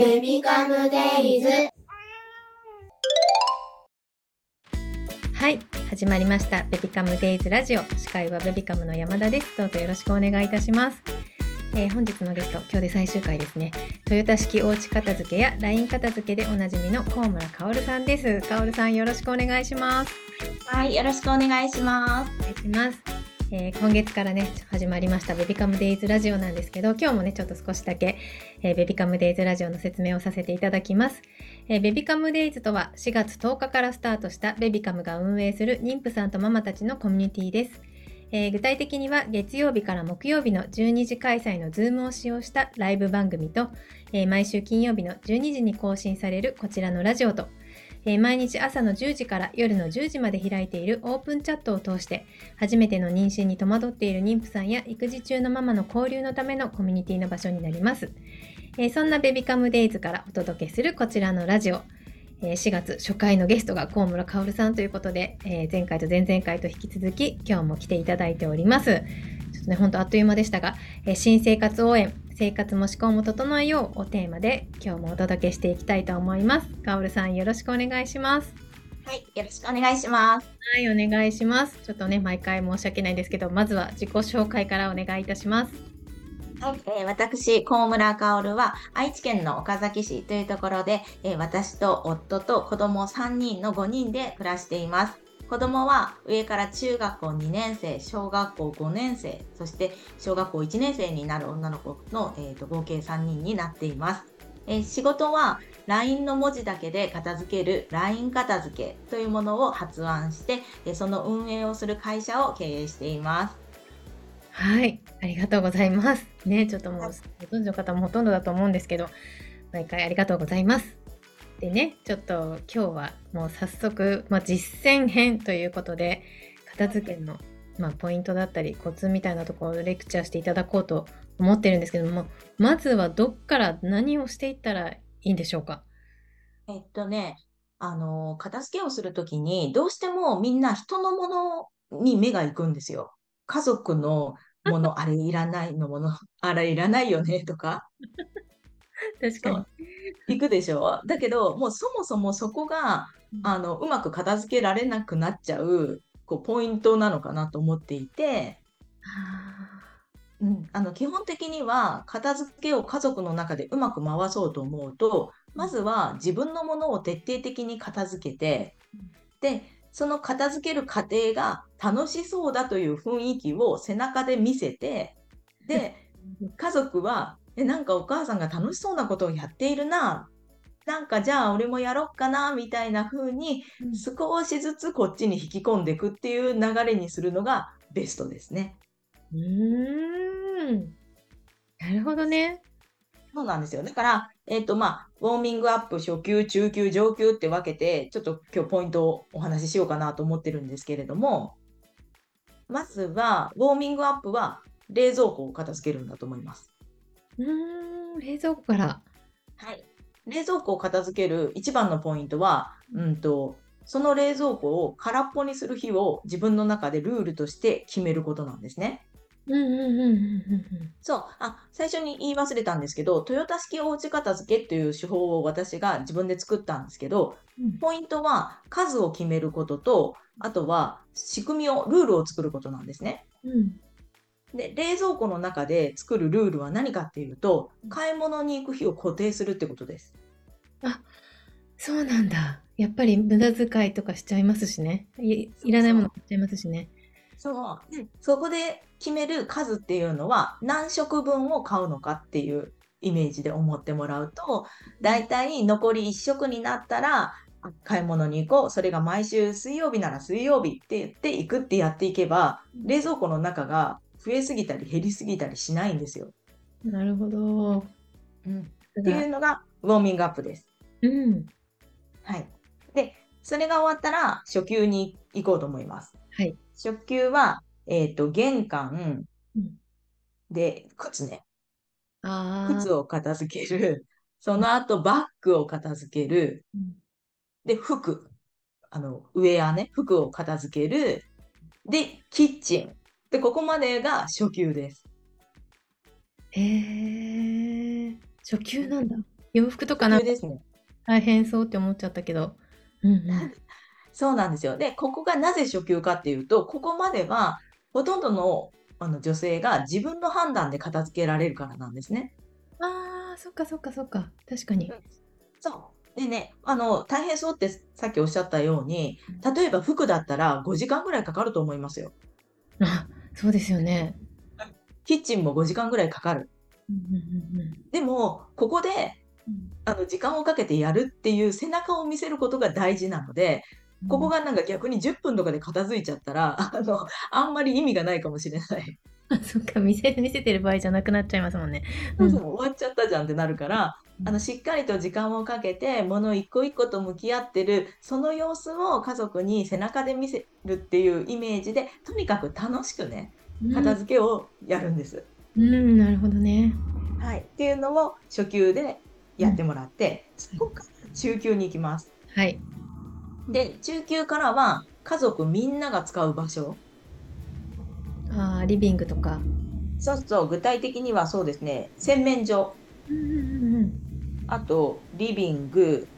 ベビカムデイズはい始まりましたベビカムデイズラジオ司会はベビカムの山田ですどうぞよろしくお願いいたしますえー、本日のゲスト、今日で最終回ですね。トヨタ式おうち片付けや LINE 片付けでおなじみの高村薫さんです。薫さん、よろしくお願いします。はい、よろしくお願いします。お願いします。えー、今月からね始まりましたベビカムデイズラジオなんですけど今日もねちょっと少しだけ、えー、ベビカムデイズラジオの説明をさせていただきます、えー、ベビカムデイズとは4月10日からスタートしたベビカムが運営する妊婦さんとママたちのコミュニティです。えー、具体的には月曜日から木曜日の12時開催の Zoom を使用したライブ番組と、えー、毎週金曜日の12時に更新されるこちらのラジオと、えー、毎日朝の10時から夜の10時まで開いているオープンチャットを通して初めての妊娠に戸惑っている妊婦さんや育児中のママの交流のためのコミュニティの場所になります、えー、そんなベビカムデイズからお届けするこちらのラジオ4月初回のゲストが高村薫さんということで、え前回と前々回と引き続き今日も来ていただいております。ちょっとね、ほんとあっという間でしたが、え新生活応援、生活も思考も整えようをテーマで今日もお届けしていきたいと思います。カオルさんよろしくお願いします。はい、よろしくお願いします。はい、お願いします。ちょっとね、毎回申し訳ないんですけど、まずは自己紹介からお願いいたします。はい、えー、私、高村薫は愛知県の岡崎市というところで、えー、私と夫と子供3人の5人で暮らしています。子供は上から中学校2年生、小学校5年生、そして小学校1年生になる女の子の、えーと、合計3人になっています。えー、仕事は LINE の文字だけで片付ける LINE 片付けというものを発案して、えその運営をする会社を経営しています。はい、ありがとうございます。ね、ちょっともうご存知の方もほとんどだと思うんですけど、毎回ありがとうございます。でねちょっと今日はもう早速、まあ、実践編ということで片付けの、まあ、ポイントだったりコツみたいなところをレクチャーしていただこうと思ってるんですけどもまずはどっから何をしていったらいいんでしょうか？えっとねあの片付けをするときにどうしてもみんな人のものに目が行くんですよ。家族のもの、あれいらないのもの、あれいらないよねとか。確かに。行くでしょ？だけど、もうそもそもそこが、あの、うまく片付けられなくなっちゃう、こう、ポイントなのかなと思っていて、うん、あの基本的には片付けを家族の中でうまく回そうと思うとまずは自分のものを徹底的に片付けてでその片付ける過程が楽しそうだという雰囲気を背中で見せてで 家族はえ、なんかお母さんが楽しそうなことをやっているな。なんかじゃあ俺もやろっかなみたいな風に少しずつこっちに引き込んでいくっていう流れにするのがベストですね。うーん。なるほどね。そうなんですよ。だから、えっ、ー、と、まあ、ウォーミングアップ、初級、中級、上級って分けて、ちょっと今日ポイントをお話ししようかなと思ってるんですけれども、まずは、ウォーミングアップは冷蔵庫を片付けるんだと思います。うん、冷蔵庫から。はい。冷蔵庫を片付ける一番のポイントは、うんと、その冷蔵庫を空っぽにする日を自分の中でルールとして決めることなんですね。そうあ最初に言い忘れたんですけどトヨタ式おうち片付けっていう手法を私が自分で作ったんですけど、うん、ポイントは数を決めることとあとは仕組みをルールを作ることなんですね。うんで、冷蔵庫の中で作るルールは何かっていうと、買い物に行く日を固定するってことです。あ、そうなんだ。やっぱり無駄遣いとかしちゃいますしね。いいらないもの買っちゃいますしね。そう。で、そこで決める数っていうのは、何食分を買うのかっていうイメージで思ってもらうと、だいたい残り1食になったら、買い物に行こう。それが毎週水曜日なら水曜日って言って行くってやっていけば、冷蔵庫の中が増えすぎたり減りすぎたりしないんですよ。なるほど。うん、っていうのがウォーミングアップです。うん。はい。で、それが終わったら初級に行こうと思います。はい。初級は、えっ、ー、と、玄関、うん、で、靴ね。靴を片付ける。その後、バッグを片付ける。うん、で、服。あの、ウェアね。服を片付ける。で、キッチン。で、ここまでが初級です。へえ、初級なんだ。洋服とかなんかですね。大変そうって思っちゃったけど。うんうん。そうなんですよ。で、ここがなぜ初級かっていうと、ここまではほとんどのあの女性が自分の判断で片付けられるからなんですね。ああ、そっかそっかそっか。確かに。そう。でね、あの、大変そうってさっきおっしゃったように、例えば服だったら5時間ぐらいかかると思いますよ。あ、そうですよね。キッチンも5時間ぐらいかかる。うんうんうんでも、ここでうんあの時間をかけてやるっていう背中を見せることが大事なので、ここがなんか逆に10分とかで片付いちゃったら、あの、あんまり意味がないかもしれない。あ、そっか、見せ 見せてる場合じゃなくなっちゃいますもんね。そうそう終わっちゃったじゃんってなるから、うんあのしっかりと時間をかけて、もの一個一個と向き合ってる、その様子を家族に背中で見せるっていうイメージで、とにかく楽しくね、片付けをやるんです。うん、うん、なるほどね。はい。っていうのを初級でやってもらって、そこから中級に行きます。はい。で、中級からは家族みんなが使う場所。ああ、リビングとか。そうそう、具体的にはそうですね、洗面所、うんうんうんあとリビング、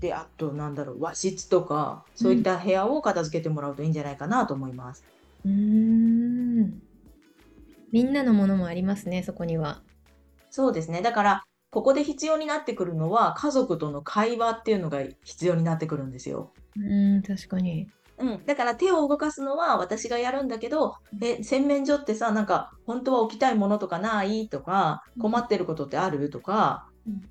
で、あとなんだろう、和室とか、そういった部屋を片付けてもらうといいんじゃないかなと思います。うん。ん。みんなのものもありますね、そこには。そうですね。だから、ここで必要になってくるのは、家族との会話っていうのが必要になってくるんですよ。うん、確かに。うん、だから手を動かすのは私がやるんだけど、え、洗面所ってさ、なんか本当は置きたいものとかないとか、困ってることってあるとか、うん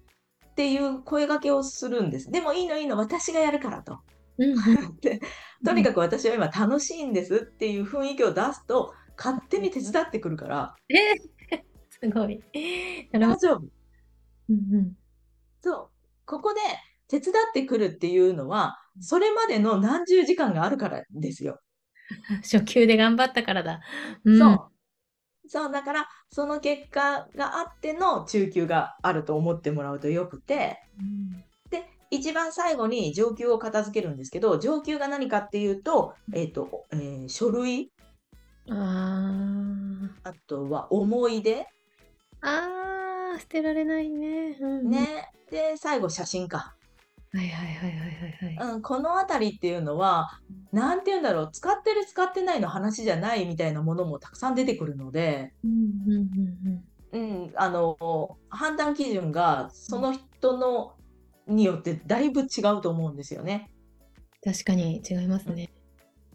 っていう声掛けをするんです。でもいいのいいの、私がやるからと。うん、でとにかく私は今楽しいんですっていう雰囲気を出すと、勝手に手伝ってくるから、えーすごい。大丈夫。うんうんそう。ここで手伝ってくるっていうのは、それまでの何十時間があるからですよ。初級で頑張ったからだ。うん、そう。そう、だから、その結果があっての中級があると思ってもらうとよくて、うんで、一番最後に上級を片付けるんですけど、上級が何かっていうと、えっ、と、えー書類、ああとは思い出、ーあー、捨てられないね。うん、ね。で、最後写真か。はいはいはいはいはいはい。うん、このあたりっていうのは、なんて言うんだろう、使ってる使ってないの話じゃないみたいなものもたくさん出てくるので、うんあの、判断基準がその人のによってだいぶ違うと思うんですよね。うん、確かに違いますね。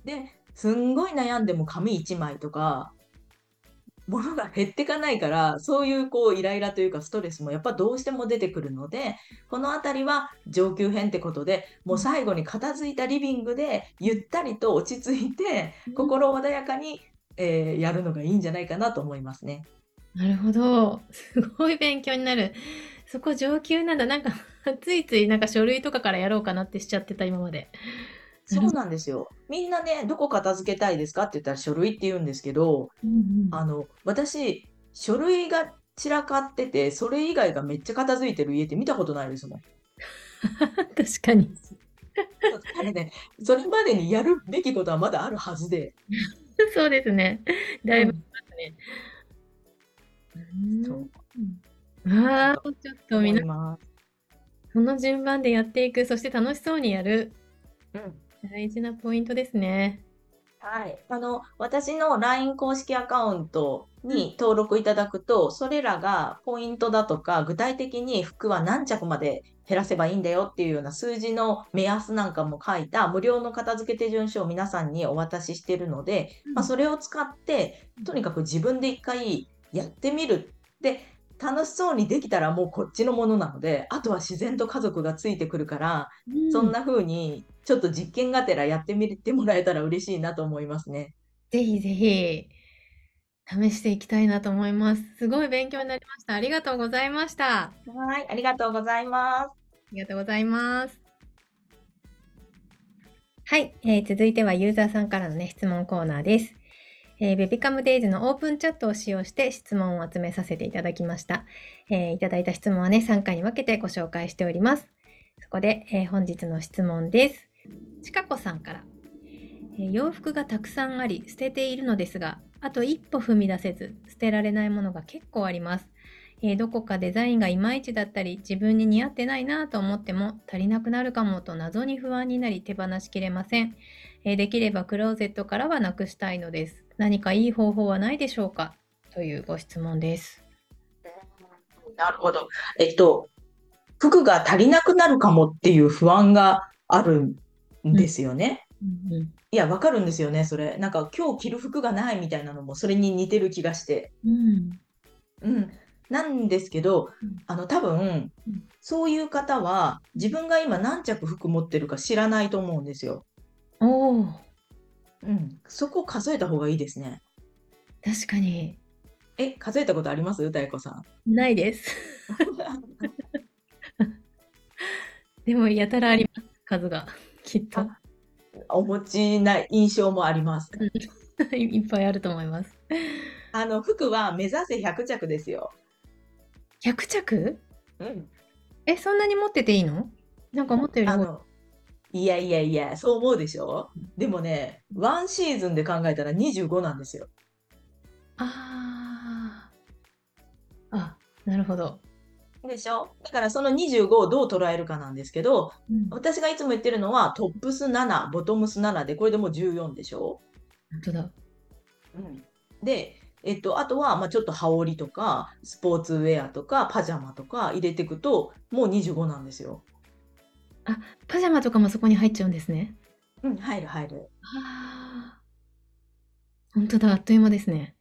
で、すんごい悩んでも紙一枚とか、物が減ってかないから、そういうこうイライラというかストレスもやっぱどうしても出てくるので、このあたりは上級編ってことで、もう最後に片付いたリビングでゆったりと落ち着いて、心穏やかに、えーやるのがいいんじゃないかなと思いますね。なるほど。すごい勉強になる。そこ上級なんだ。なんかついついなんか書類とかからやろうかなってしちゃってた今まで。そうなんですよ。みんなね、どこ片付けたいですか？って言ったら書類って言うんですけど、うんうんあの、私、書類が散らかってて、それ以外がめっちゃ片付いてる家って見たことないですもん。確かに。あれね、それまでにやるべきことはまだあるはずで。そうですね。だいぶありますね。そううんああ、ちょっとみんな思います。その順番でやっていく、そして楽しそうにやる。うん。大事なポイントですね。はい。あの、私の LINE 公式アカウントに登録いただくと、それらがポイントだとか、具体的に服は何着まで減らせばいいんだよっていうような数字の目安なんかも書いた無料の片付け手順書を皆さんにお渡ししているので、まあ、それを使って、とにかく自分で一回やってみる。で、楽しそうにできたらもうこっちのものなので、あとは自然と家族がついてくるから、そんな風にちょっと実験がてらやってみてもらえたら嬉しいなと思いますね。ぜひぜひ試していきたいなと思います。すごい勉強になりました。ありがとうございました。あはい、ありがとうございます。りがとうございます。はい、えー続いてはユーザーさんからのね、質問コーナーです。えー、ベビカムデイズのオープンチャットを使用して質問を集めさせていただきました。えーいただいた質問はね、3回に分けてご紹介しております。そこで、えー本日の質問です。ちかこさんから、えー洋服がたくさんあり、捨てているのですが、あと一歩踏み出せず、捨てられないものが結構あります。えー、どこかデザインがいまいちだったり自分に似合ってないなと思っても足りなくなるかもと謎に不安になり手放しきれません、えー、できればクローゼットからはなくしたいのです。何かいい方法はないでしょうか？というご質問です。なるほど。えっと服が足りなくなるかもっていう不安があるんですよね、うんうん、いやわかるんですよねそれなんか今日着る服がないみたいなのもそれに似てる気がして、うん、うん、なんですけど、あの多分、そういう方は自分が今何着服持ってるか知らないと思うんですよ。おお。うん、そこ数えた方がいいですね。確かに。え、数えたことあります？太鼓さん。ないです。でも、やたらあります、数が。きっと。お持ちな印象もあります。いっぱいあると思います。あの服は目指せ100着ですよ。100着？うん。え、そんなに持ってていいの？なんか持ってるいやいやいや、そう思うでしょ？でもね、ワンシーズンで考えたら25なんですよ。ああ。あ、なるほど。でしょ？だからその25をどう捉えるかなんですけど、うん、私がいつも言ってるのはトップス7、ボトムス7で、これでもう14でしょ？本当だ。うん。で、えっと、あとは、まあ、ちょっと羽織とか、スポーツウェアとか、パジャマとか入れていくと、もう25なんですよ。あ、パジャマとかもそこに入っちゃうんですね。うん、入る入る。はあ。本当だ、あっという間ですね。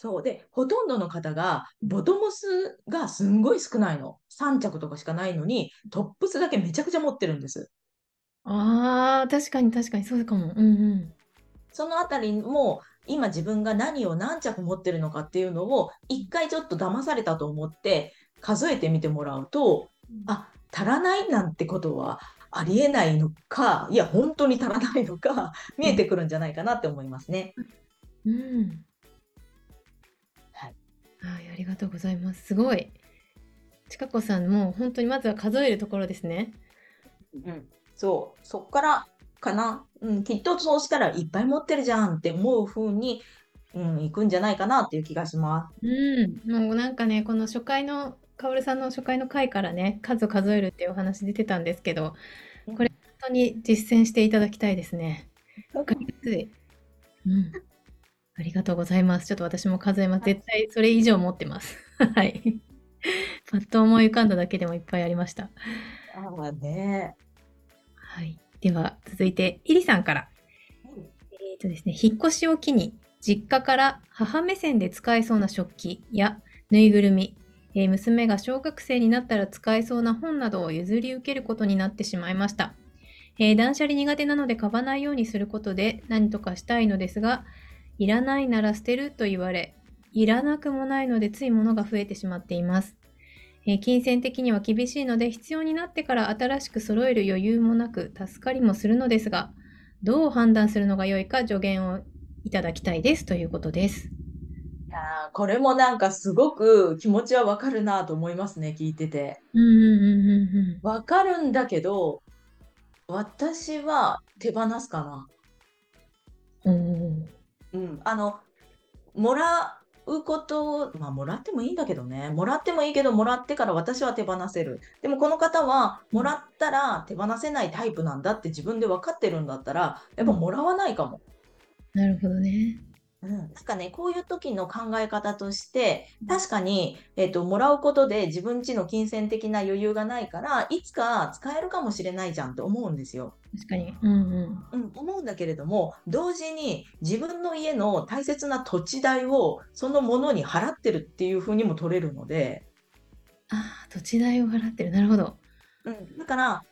そう。で、ほとんどの方が、ボトムスがすんごい少ないの。3着とかしかないのに、トップスだけめちゃくちゃ持ってるんです。ああ、確かに確かにそうかも。うんうん。そのあたりも、今自分が何を何着持ってるのかっていうのを一回ちょっと騙されたと思って数えてみてもらうと、あ足らないなんてことはありえないのかいや本当に足らないのか見えてくるんじゃないかなって思いますね。うん、はい、はい、ありがとうございます。すごい。ちかこさんも本当にまずは数えるところですね。うん、そうそこからかな。うん、きっとそうしたらいっぱい持ってるじゃんって思う風に、うん、いくんじゃないかなっていう気がします。うん、もうなんかね、この初回の、かおるさんの初回の回からね、数数えるっていうお話出てたんですけど、これ本当に実践していただきたいですね。わかりやすい。うん。ありがとうございます。ちょっと私も数えます。絶対それ以上持ってます。はい。パッと思い浮かんだだけでもいっぱいありました。ああね。はい。では、続いて、イリさんから。えっ、ー、とですね、引っ越しを機に、実家から母目線で使えそうな食器やぬいぐるみ、えー、娘が小学生になったら使えそうな本などを譲り受けることになってしまいました。えー、断捨離苦手なので買わないようにすることで何とかしたいのですが、いらないなら捨てると言われ、いらなくもないのでつい物が増えてしまっています。えー、金銭的には厳しいので必要になってから新しく揃える余裕もなく助かりもするのですがどう判断するのが良いか助言をいただきたいですということです。いやこれもなんかすごく気持ちはわかるなと思いますね聞いてて。わかるんだけど私は手放すかな。うん、うん、あのもらうことを、まあ、もらってもいいんだけどね。もらってもいいけど、もらってから私は手放せる。でもこの方は、もらったら手放せないタイプなんだって自分で分かってるんだったら、やっぱもらわないかも。なるほどね。うん、なんかね、こういう時の考え方として、確かに、えっと、もらうことで自分ちの金銭的な余裕がないから、いつか使えるかもしれないじゃんって思うんですよ。確かに。うんうん。うん、思うんだけれども、同時に自分の家の大切な土地代をそのものに払ってるっていうふうにも取れるので。ああ、土地代を払ってる。なるほど。うん、だから、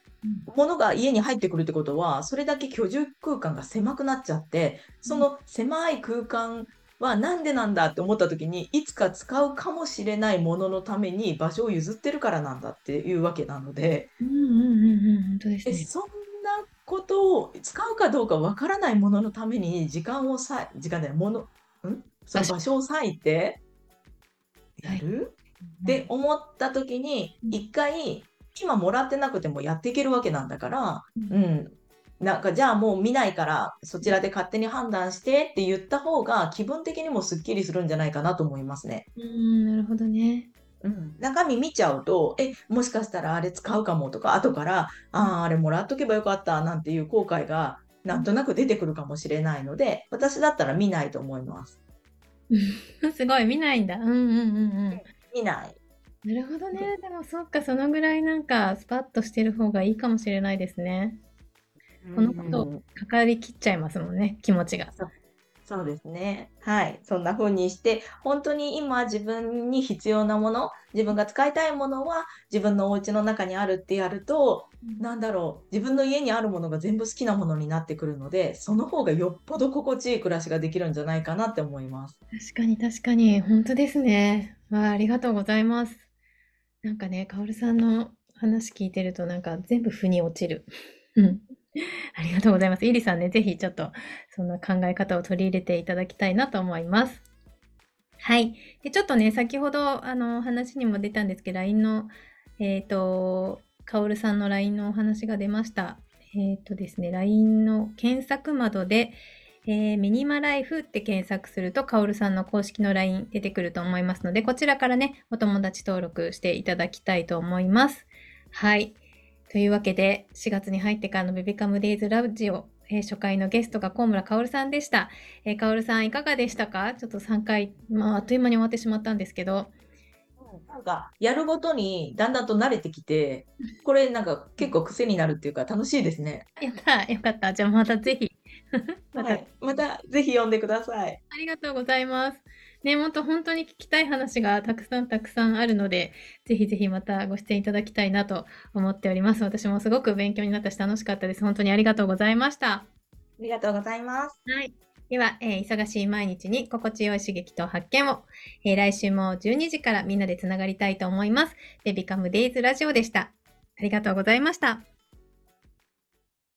物が家に入ってくるってことは、それだけ居住空間が狭くなっちゃって、その狭い空間はなんでなんだって思った時に、いつか使うかもしれないもののために場所を譲ってるからなんだっていうわけなので、うんうんうんうん、本当ですね。そんなことを使うかどうかわからないもののために時間をさ時間でもの、ん？その場所を割いてやる、って思った時に、一回今もらってなくてもやっていけるわけなんだから、うん、なんかじゃあもう見ないからそちらで勝手に判断してって言った方が気分的にもすっきりするんじゃないかなと思いますね。うんなるほどね。うん、中身見ちゃうと、え、もしかしたらあれ使うかもとか、後から、ああ、あれもらっとけばよかったなんていう後悔がなんとなく出てくるかもしれないので、私だったら見ないと思います。すごい、見ないんだ。うんうんうんうん。見ない。なるほどね。でもそっか、そのぐらいなんかスパッとしてる方がいいかもしれないですね。このこと関わりきっちゃいますもんね、気持ちが。そうですね。はい。そんな風にして、本当に今自分に必要なもの、自分が使いたいものは自分のお家の中にあるってやると、うん、なんだろう、自分の家にあるものが全部好きなものになってくるので、その方がよっぽど心地いい暮らしができるんじゃないかなって思います。確かに確かに、本当ですね。あありがとうございます。なんかね、かおるさんの話聞いてると、なんか全部腑に落ちる。うん。ありがとうございます。イリさんね、ぜひちょっとそんな考え方を取り入れていただきたいなと思います。はい。で、ちょっとね、先ほど、あの、話にも出たんですけど、LINE の、えっ、ー、と、かおるさんの LINE のお話が出ました。えっ、ー、とですね、LINE の検索窓で、えー、ミニマライフって検索すると、かおるさんの公式の LINE 出てくると思いますので、こちらからね、お友達登録していただきたいと思います。はい。というわけで、4月に入ってからのベビカムデイズラジオ、えー、初回のゲストが高村薫さんでした。えー、薫さんいかがでしたか？ちょっと3回、まあ、あっという間に終わってしまったんですけど。なんか、やるごとにだんだんと慣れてきて、これなんか結構癖になるっていうか楽しいですね。やった、よかった。じゃあまたぜひまた、はい、またぜひ読んでください。ありがとうございます。ね、もっと本当に聞きたい話がたくさんたくさんあるので、ぜひぜひまたご出演いただきたいなと思っております。私もすごく勉強になったし楽しかったです。本当にありがとうございました。ありがとうございます。はい。では、えー、忙しい毎日に心地よい刺激と発見を、えー、来週も12時からみんなでつながりたいと思います。ベビカムデイズラジオでした。ありがとうございました。